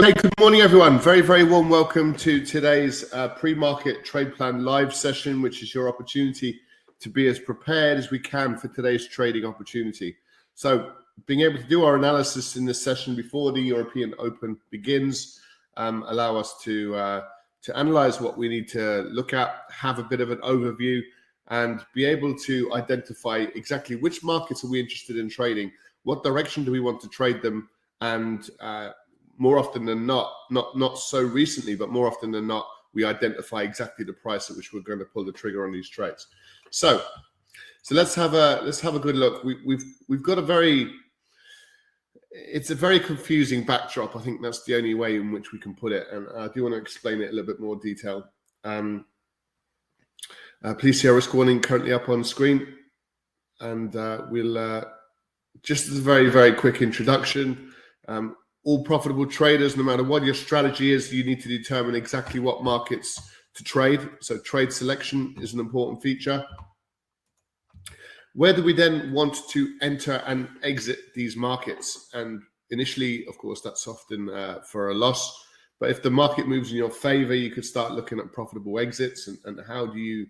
Okay, good morning, everyone. Very, very warm welcome to today's uh, pre-market trade plan live session, which is your opportunity to be as prepared as we can for today's trading opportunity. So, being able to do our analysis in this session before the European Open begins, um, allow us to uh, to analyze what we need to look at, have a bit of an overview, and be able to identify exactly which markets are we interested in trading, what direction do we want to trade them, and uh, more often than not, not not so recently, but more often than not, we identify exactly the price at which we're going to pull the trigger on these trades. So, so let's have a let's have a good look. We, we've we've got a very it's a very confusing backdrop. I think that's the only way in which we can put it, and I do want to explain it a little bit more detail. Um, uh, please see our risk warning currently up on screen, and uh, we'll uh, just as a very very quick introduction. Um, all profitable traders, no matter what your strategy is, you need to determine exactly what markets to trade. So, trade selection is an important feature. Where do we then want to enter and exit these markets? And initially, of course, that's often uh, for a loss. But if the market moves in your favor, you could start looking at profitable exits and, and how do you,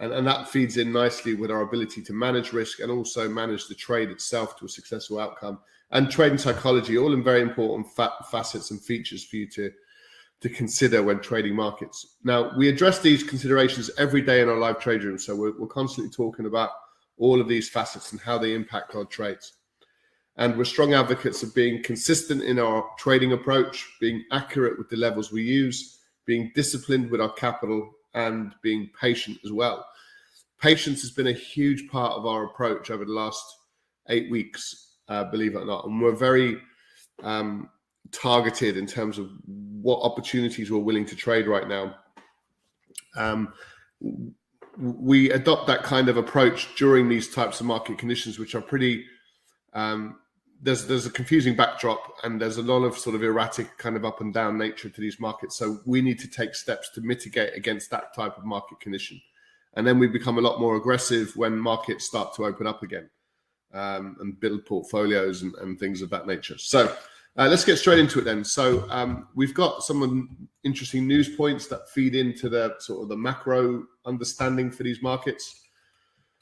and, and that feeds in nicely with our ability to manage risk and also manage the trade itself to a successful outcome and trading psychology, all in very important fa- facets and features for you to to consider when trading markets. Now, we address these considerations every day in our live trade room, so we're, we're constantly talking about all of these facets and how they impact our trades. And we're strong advocates of being consistent in our trading approach, being accurate with the levels we use, being disciplined with our capital, and being patient as well. Patience has been a huge part of our approach over the last eight weeks uh, believe it or not. And we're very um, targeted in terms of what opportunities we're willing to trade right now. Um, we adopt that kind of approach during these types of market conditions, which are pretty. Um, there's there's a confusing backdrop, and there's a lot of sort of erratic kind of up and down nature to these markets. So we need to take steps to mitigate against that type of market condition, and then we become a lot more aggressive when markets start to open up again um, and build portfolios and, and, things of that nature. So uh, let's get straight into it then. So um, we've got some interesting news points that feed into the sort of the macro understanding for these markets.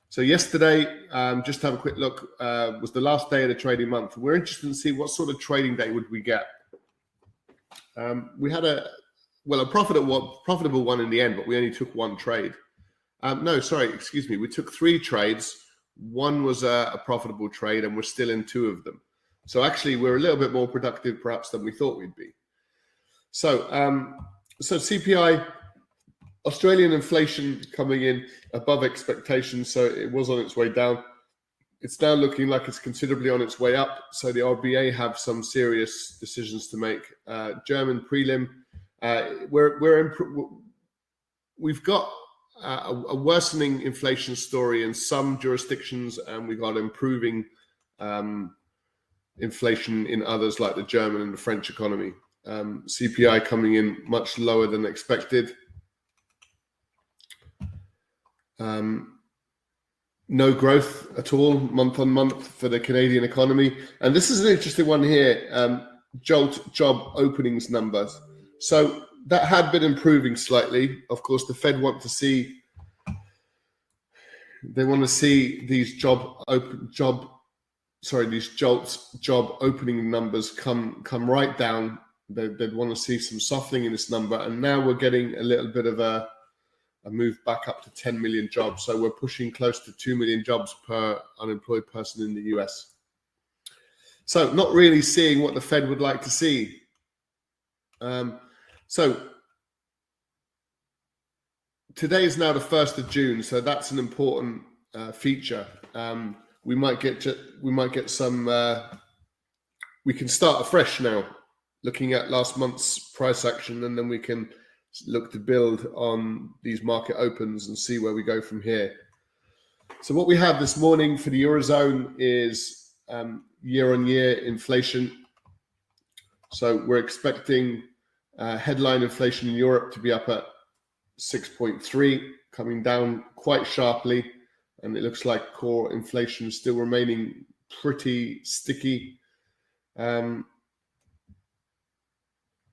So yesterday, um, just to have a quick look, uh, was the last day of the trading month. We're interested to see what sort of trading day would we get. Um, we had a well a profitable profitable one in the end, but we only took one trade. Um, no, sorry, excuse me. We took three trades one was a, a, profitable trade, and we're still in two of them. So actually, we're a little bit more productive, perhaps, than we thought we'd be. So, um, so CPI, Australian inflation coming in above expectations. So it was on its way down. It's now looking like it's considerably on its way up. So the RBA have some serious decisions to make. Uh, German prelim, uh, we're we're in, we've got a, worsening inflation story in some jurisdictions, and we've got improving um, inflation in others, like the German and the French economy. Um, CPI coming in much lower than expected. Um, no growth at all month on month for the Canadian economy. And this is an interesting one here um, jolt job openings numbers. So that had been improving slightly. Of course, the Fed want to see they want to see these job open job sorry these jolts job opening numbers come come right down. They, would want to see some softening in this number, and now we're getting a little bit of a a move back up to 10 million jobs. So we're pushing close to 2 million jobs per unemployed person in the US. So not really seeing what the Fed would like to see. Um, so today is now the first of June, so that's an important uh, feature. Um, we might get to, we might get some. Uh, we can start afresh now, looking at last month's price action, and then we can look to build on these market opens and see where we go from here. So what we have this morning for the eurozone is um, year-on-year inflation. So we're expecting uh, headline inflation in Europe to be up at 6.3, coming down quite sharply. And it looks like core inflation is still remaining pretty sticky. Um,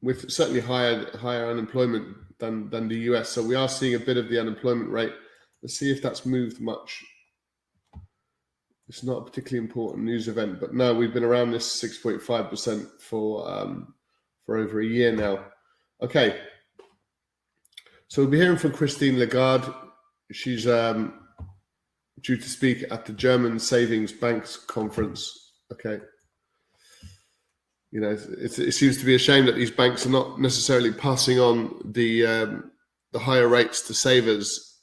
with certainly higher higher unemployment than than the US. So we are seeing a bit of the unemployment rate. Let's see if that's moved much. It's not a particularly important news event, but no, we've been around this 6.5% for um, for over a year now. Okay, so we'll be hearing from Christine Lagarde. She's um, due to speak at the German Savings Banks Conference. Okay. You know, it, it seems to be a shame that these banks are not necessarily passing on the um, the higher rates to savers,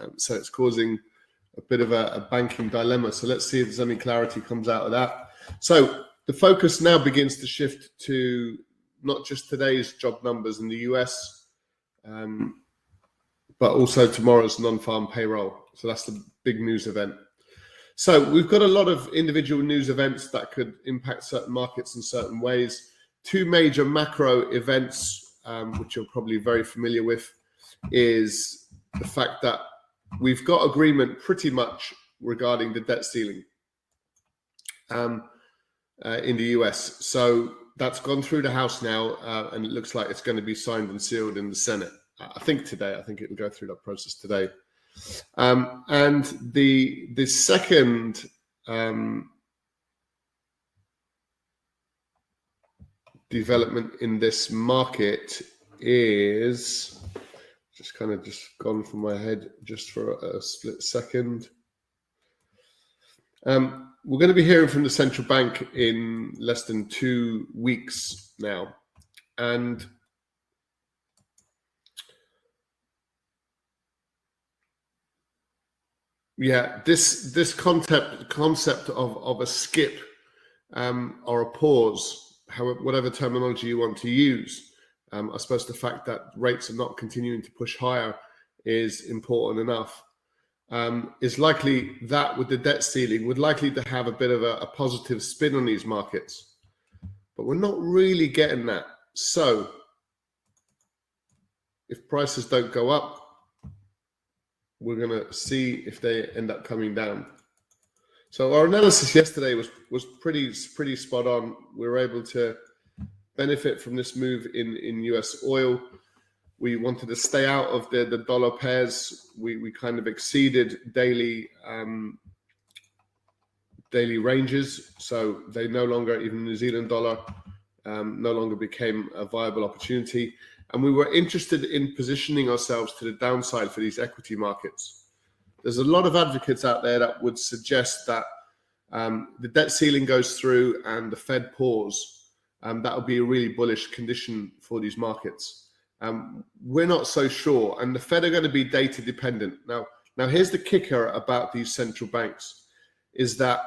um, so it's causing a bit of a, a banking dilemma. So let's see if there's any clarity comes out of that. So the focus now begins to shift to not just today's job numbers in the US, um, but also tomorrow's non-farm payroll. So that's the big news event. So we've got a lot of individual news events that could impact certain markets in certain ways. Two major macro events, um, which you're probably very familiar with, is the fact that we've got agreement pretty much regarding the debt ceiling um, uh, in the US. So that's gone through the House now, uh, and it looks like it's going to be signed and sealed in the Senate. I think today. I think it will go through that process today. Um, and the the second um, development in this market is just kind of just gone from my head just for a, a split second. Um, we're going to be hearing from the central bank in less than two weeks now, and Yeah, this this concept concept of of a skip um, or a pause, however, whatever terminology you want to use. Um, I suppose the fact that rates are not continuing to push higher is important enough. Um, is likely that with the debt ceiling would likely to have a bit of a, a positive spin on these markets, but we're not really getting that. So, if prices don't go up, we're going to see if they end up coming down. So our analysis yesterday was was pretty pretty spot on. We were able to benefit from this move in in US oil. We wanted to stay out of the the dollar pairs. We we kind of exceeded daily um, daily ranges, so they no longer even New Zealand dollar um, no longer became a viable opportunity and we were interested in positioning ourselves to the downside for these equity markets. There's a lot of advocates out there that would suggest that um, the debt ceiling goes through and the Fed pause. Um, that would be a really bullish condition for these markets. Um, we're not so sure, and the Fed are going to be data dependent. Now, now here's the kicker about these central banks: is that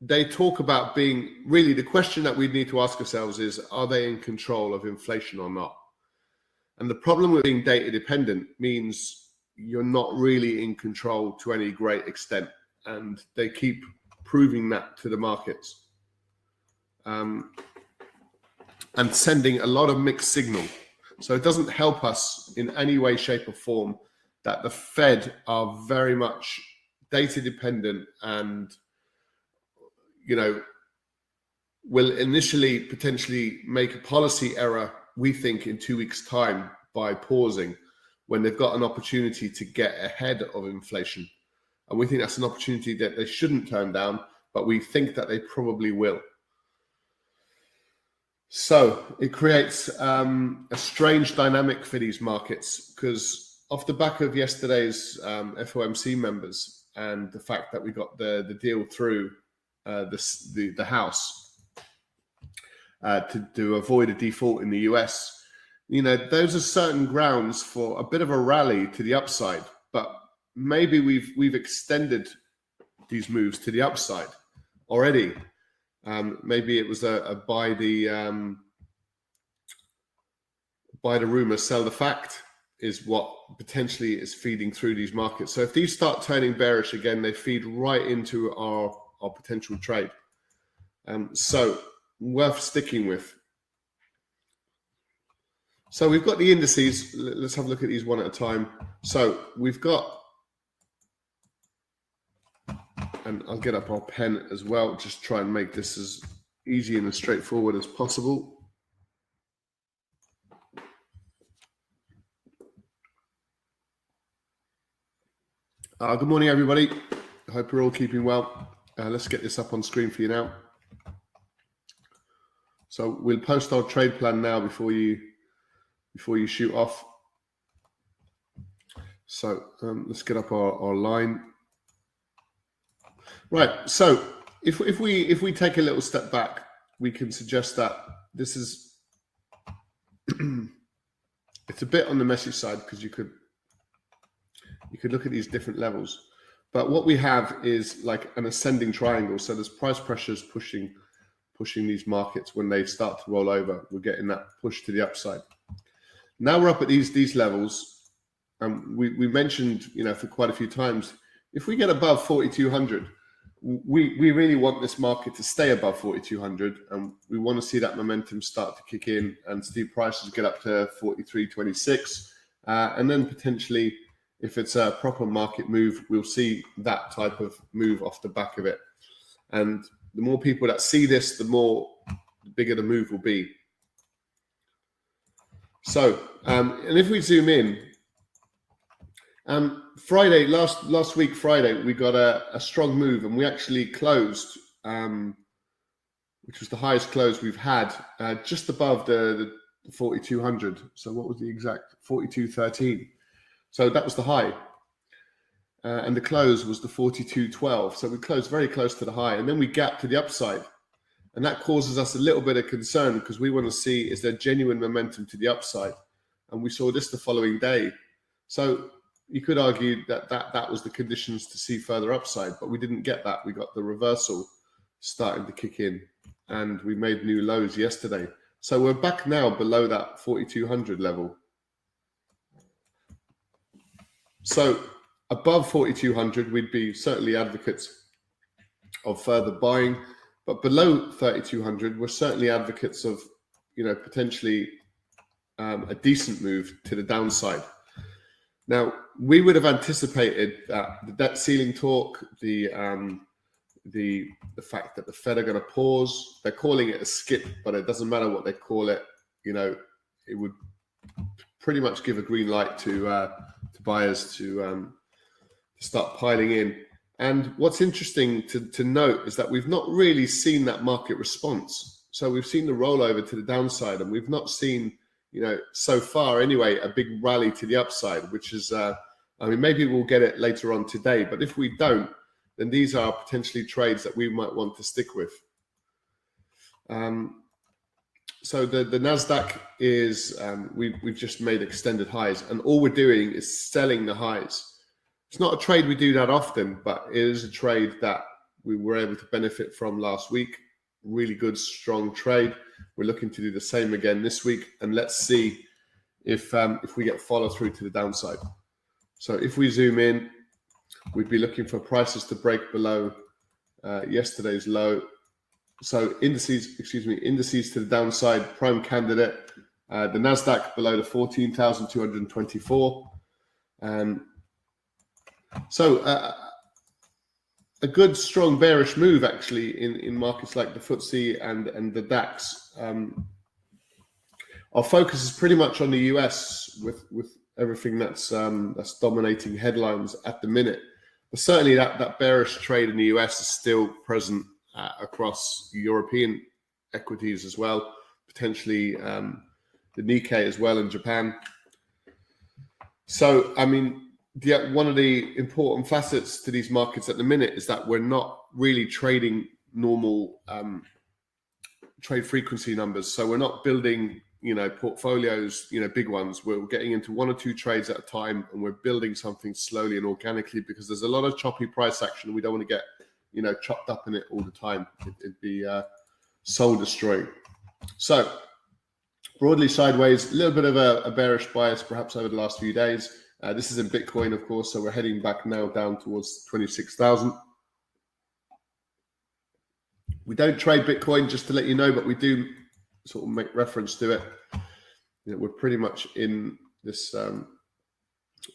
they talk about being really the question that we need to ask ourselves is are they in control of inflation or not? And the problem with being data dependent means you're not really in control to any great extent. And they keep proving that to the markets um, and sending a lot of mixed signal. So it doesn't help us in any way, shape, or form that the Fed are very much data dependent and you know, will initially potentially make a policy error, we think, in two weeks' time by pausing when they've got an opportunity to get ahead of inflation. And we think that's an opportunity that they shouldn't turn down, but we think that they probably will. So it creates um, a strange dynamic for these markets because off the back of yesterday's um, FOMC members and the fact that we got the, the deal through uh, the, the, the House uh, to, to avoid a default in the US. You know, those are certain grounds for a bit of a rally to the upside, but maybe we've we've extended these moves to the upside already. Um, maybe it was a, a buy the um, buy the rumor, sell the fact is what potentially is feeding through these markets. So if these start turning bearish again, they feed right into our our potential trade. Um, so worth sticking with. So we've got the indices. Let's have a look at these one at a time. So we've got, and I'll get up our pen as well. Just try and make this as easy and as straightforward as possible. Uh, good morning, everybody. I hope you're all keeping well. Uh, let's get this up on screen for you now. So we'll post our trade plan now before you before you shoot off. So um, let's get up our, our line. Right. So if if we if we take a little step back, we can suggest that this is it's a bit on the messy side because you could you could look at these different levels. But what we have is like an ascending triangle. So there's price pressures pushing pushing these markets when they start to roll over. We're getting that push to the upside. Now we're up at these these levels, and we we mentioned you know for quite a few times if we get above 4200 we we really want this market to stay above 4200 and we want to see that momentum start to kick in and see prices get up to 4326 uh, and then potentially if it's a proper market move we'll see that type of move off the back of it. And the more people that see this the more the bigger the move will be. So um, and if we zoom in um, Friday last last week, Friday, we got a, a strong move, and we actually closed, um, which was the highest close we've had, uh, just above the, the 4200. So what was the exact 4213? So that was the high, uh, and the close was the 4212. So we closed very close to the high, and then we gapped to the upside, and that causes us a little bit of concern because we want to see is there genuine momentum to the upside, and we saw this the following day. So you could argue that, that that was the conditions to see further upside, but we didn't get that. We got the reversal starting to kick in, and we made new lows yesterday. So we're back now below that 4200 level. So above 4200, we'd be certainly advocates of further buying, but below 3200, we're certainly advocates of, you know, potentially um, a decent move to the downside. Now, we would have anticipated that the debt ceiling talk, the um, the the fact that the Fed are going to pause. They're calling it a skip, but it doesn't matter what they call it. You know, it would pretty much give a green light to uh, to buyers to um, to start piling in. And what's interesting to, to note is that we've not really seen that market response. So we've seen the rollover to the downside, and we've not seen you know, so far anyway, a big rally to the upside, which is, uh, I mean, maybe we'll get it later on today, but if we don't, then these are potentially trades that we might want to stick with. Um, so the, the Nasdaq is um, we we've just made extended highs, and all we're doing is selling the highs. It's not a trade we do that often, but it is a trade that we were able to benefit from last week really good, strong trade. We're looking to do the same again this week, and let's see if um, if we get follow through to the downside. So if we zoom in, we'd be looking for prices to break below uh, yesterday's low. So indices, excuse me, indices to the downside. Prime candidate, uh, the Nasdaq below the fourteen thousand two hundred twenty-four. Um, so. Uh, a good strong bearish move actually in, in markets like the FTSE and and the DAX. Um, our focus is pretty much on the US with with everything that's um, that's dominating headlines at the minute. But certainly that that bearish trade in the US is still present uh, across European equities as well, potentially um, the Nikkei as well in Japan. So I mean, the one of the important facets to these markets at the minute is that we're not really trading normal um, trade frequency numbers. So we're not building, you know, portfolios, you know, big ones. We're getting into one or two trades at a time, and we're building something slowly and organically because there's a lot of choppy price action. We don't want to get, you know, chopped up in it all the time. It, would be uh, soul destroying. So broadly sideways, a little bit of a, a bearish bias perhaps over the last few days. Uh, this is in Bitcoin, of course, so we're heading back now down towards 26,000. We don't trade Bitcoin, just to let you know, but we do sort of make reference to it. You know, we're pretty much in this um,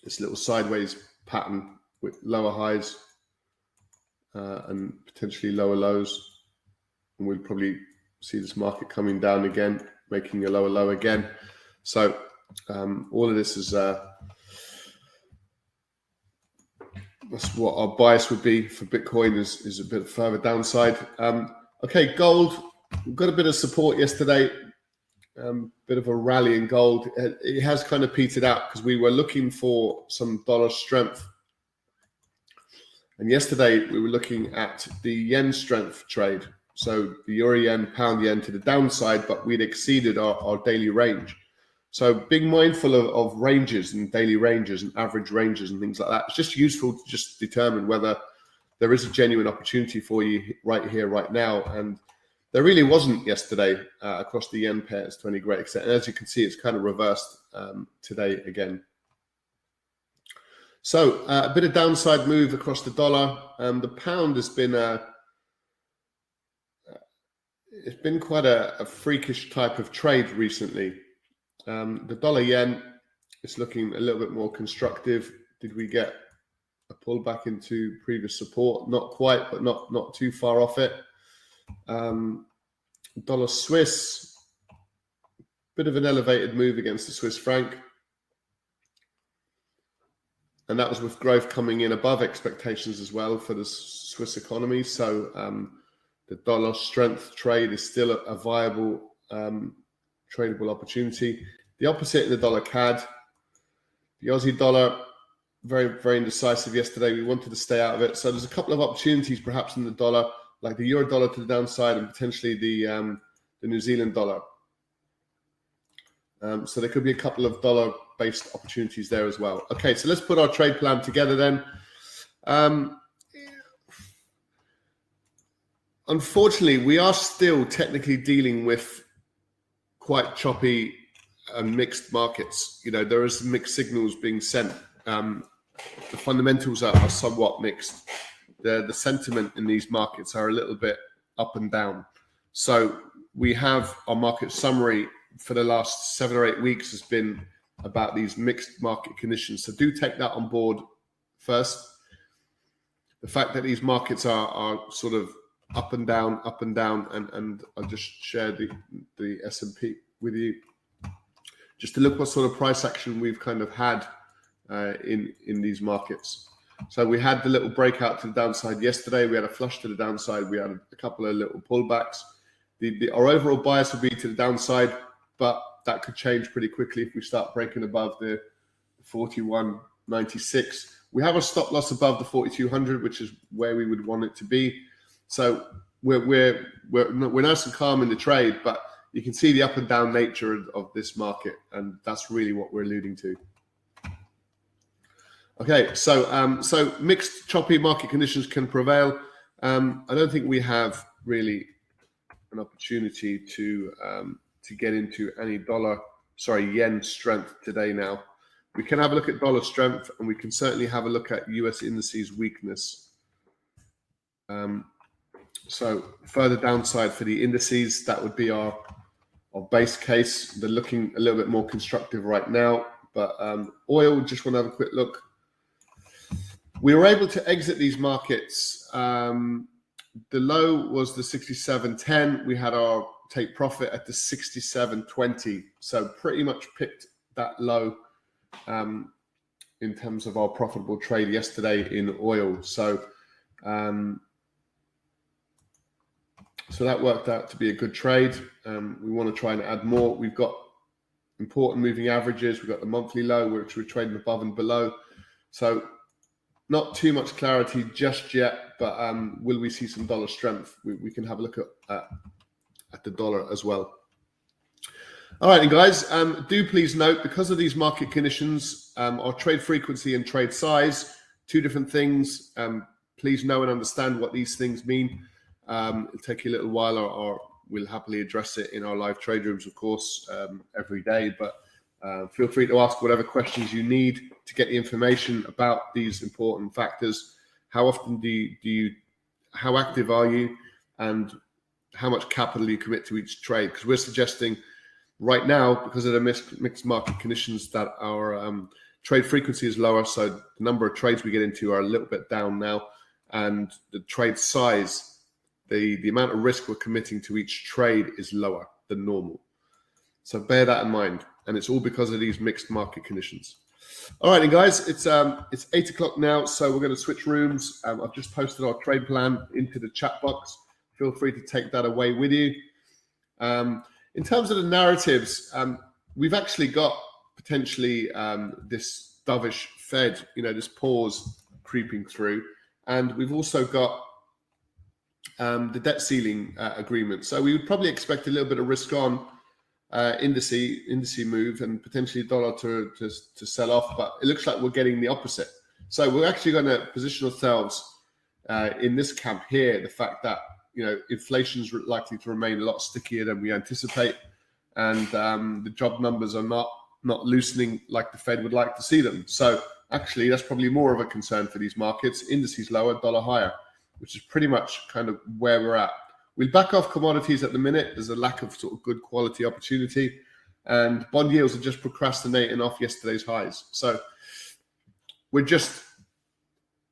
this little sideways pattern with lower highs uh, and potentially lower lows. And we'll probably see this market coming down again, making a lower low again. So um, all of this is uh, that's what our bias would be for Bitcoin is, is a bit further downside. Um, okay, gold, got a bit of support yesterday, um, bit of a rally in gold. It, it has kind of petered out because we were looking for some dollar strength. And yesterday we were looking at the yen strength trade. So the euro yen, pound yen to the downside, but we'd exceeded our, our daily range. So being mindful of, of ranges and daily ranges and average ranges and things like that, it's just useful to just determine whether there is a genuine opportunity for you right here, right now. And there really wasn't yesterday uh, across the yen pairs to any great extent. And as you can see, it's kind of reversed um, today again. So uh, a bit of downside move across the dollar. Um, the pound has been a it's been quite a, a freakish type of trade recently. Um, the dollar yen is looking a little bit more constructive. Did we get a pullback into previous support? Not quite, but not not too far off it. Um, dollar Swiss, bit of an elevated move against the Swiss franc. And that was with growth coming in above expectations as well for the Swiss economy. So um, the dollar strength trade is still a, a viable um, tradable opportunity. The opposite the dollar CAD, the Aussie dollar, very, very indecisive yesterday. We wanted to stay out of it. So there's a couple of opportunities perhaps in the dollar, like the euro dollar to the downside and potentially the, um, the New Zealand dollar. Um, so there could be a couple of dollar based opportunities there as well. Okay, so let's put our trade plan together then. Um, unfortunately, we are still technically dealing with quite choppy and mixed markets. You know, there is mixed signals being sent. Um, the fundamentals are, are somewhat mixed. The the sentiment in these markets are a little bit up and down. So we have our market summary for the last seven or eight weeks has been about these mixed market conditions. So do take that on board first. The fact that these markets are are sort of up and down, up and down, and and I just shared the the S and P with you, just to look what sort of price action we've kind of had uh, in in these markets. So we had the little breakout to the downside yesterday. We had a flush to the downside. We had a couple of little pullbacks. The, the our overall bias would be to the downside, but that could change pretty quickly if we start breaking above the 41.96. We have a stop loss above the 4200, which is where we would want it to be. So we're we're we're we're nice and calm in the trade, but you can see the up and down nature of, of this market, and that's really what we're alluding to. Okay, so um, so mixed, choppy market conditions can prevail. Um, I don't think we have really an opportunity to um, to get into any dollar, sorry, yen strength today. Now we can have a look at dollar strength, and we can certainly have a look at U.S. indices weakness. Um, so further downside for the indices, that would be our our base case. They're looking a little bit more constructive right now, but um, oil. Just want to have a quick look. We were able to exit these markets. Um, the low was the 67.10. We had our take profit at the 67.20. So pretty much picked that low um, in terms of our profitable trade yesterday in oil. So um, so that worked out to be a good trade. Um, we want to try and add more. We've got important moving averages. We've got the monthly low, which we're trading above and below. So not too much clarity just yet, but um, will we see some dollar strength? We, we can have a look at, at, at the dollar as well. All right, guys, um, do please note because of these market conditions, um, our trade frequency and trade size, two different things. Um, please know and understand what these things mean. Um, it'll take you a little while, or, or, we'll happily address it in our live trade rooms, of course, um, every day. But uh, feel free to ask whatever questions you need to get the information about these important factors. How often do you, do you how active are you, and how much capital you commit to each trade? Because we're suggesting right now, because of the mixed, mixed market conditions, that our um, trade frequency is lower, so the number of trades we get into are a little bit down now, and the trade size the, the amount of risk we're committing to each trade is lower than normal. So bear that in mind. And it's all because of these mixed market conditions. All right, then, guys, it's um it's eight o'clock now, so we're going to switch rooms. Um, I've just posted our trade plan into the chat box. Feel free to take that away with you. Um, in terms of the narratives, um, we've actually got potentially um, this dovish Fed, you know, this pause creeping through, and we've also got um, the debt ceiling uh, agreement. So we would probably expect a little bit of risk on uh, indice indice move and potentially dollar to, to to sell off, but it looks like we're getting the opposite. So we're actually going to position ourselves uh, in this camp here. The fact that you know inflation is likely to remain a lot stickier than we anticipate, and um, the job numbers are not not loosening like the Fed would like to see them. So actually, that's probably more of a concern for these markets. Indices lower, dollar higher, which is pretty much kind of where we're at. We'll back off commodities at the minute. There's a lack of sort of good quality opportunity, and bond yields are just procrastinating off yesterday's highs. So we're just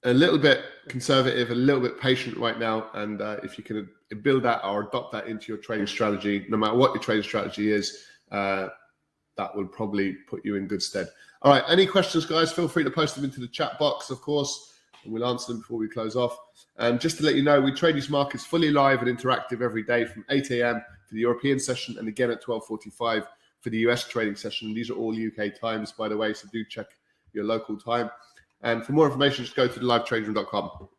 a little bit conservative, a little bit patient right now. And uh, if you can build that or adopt that into your trading strategy, no matter what your trading strategy is, uh, that will probably put you in good stead. All right. Any questions, guys? Feel free to post them into the chat box, of course, and we'll answer them before we close off. And just to let you know, we trade these markets fully live and interactive every day from 8 a.m. for the European session and again at 12:45 for the US trading session. These are all UK times, by the way, so do check your local time. And for more information, just go to livetraderoom.com.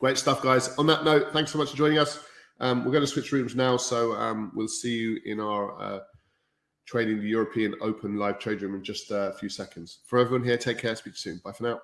Great stuff, guys. On that note, thanks so much for joining us. Um, we're going to switch rooms now, so um, we'll see you in our uh, trading the European Open live trade room in just a few seconds. For everyone here, take care. Speak soon. Bye for now.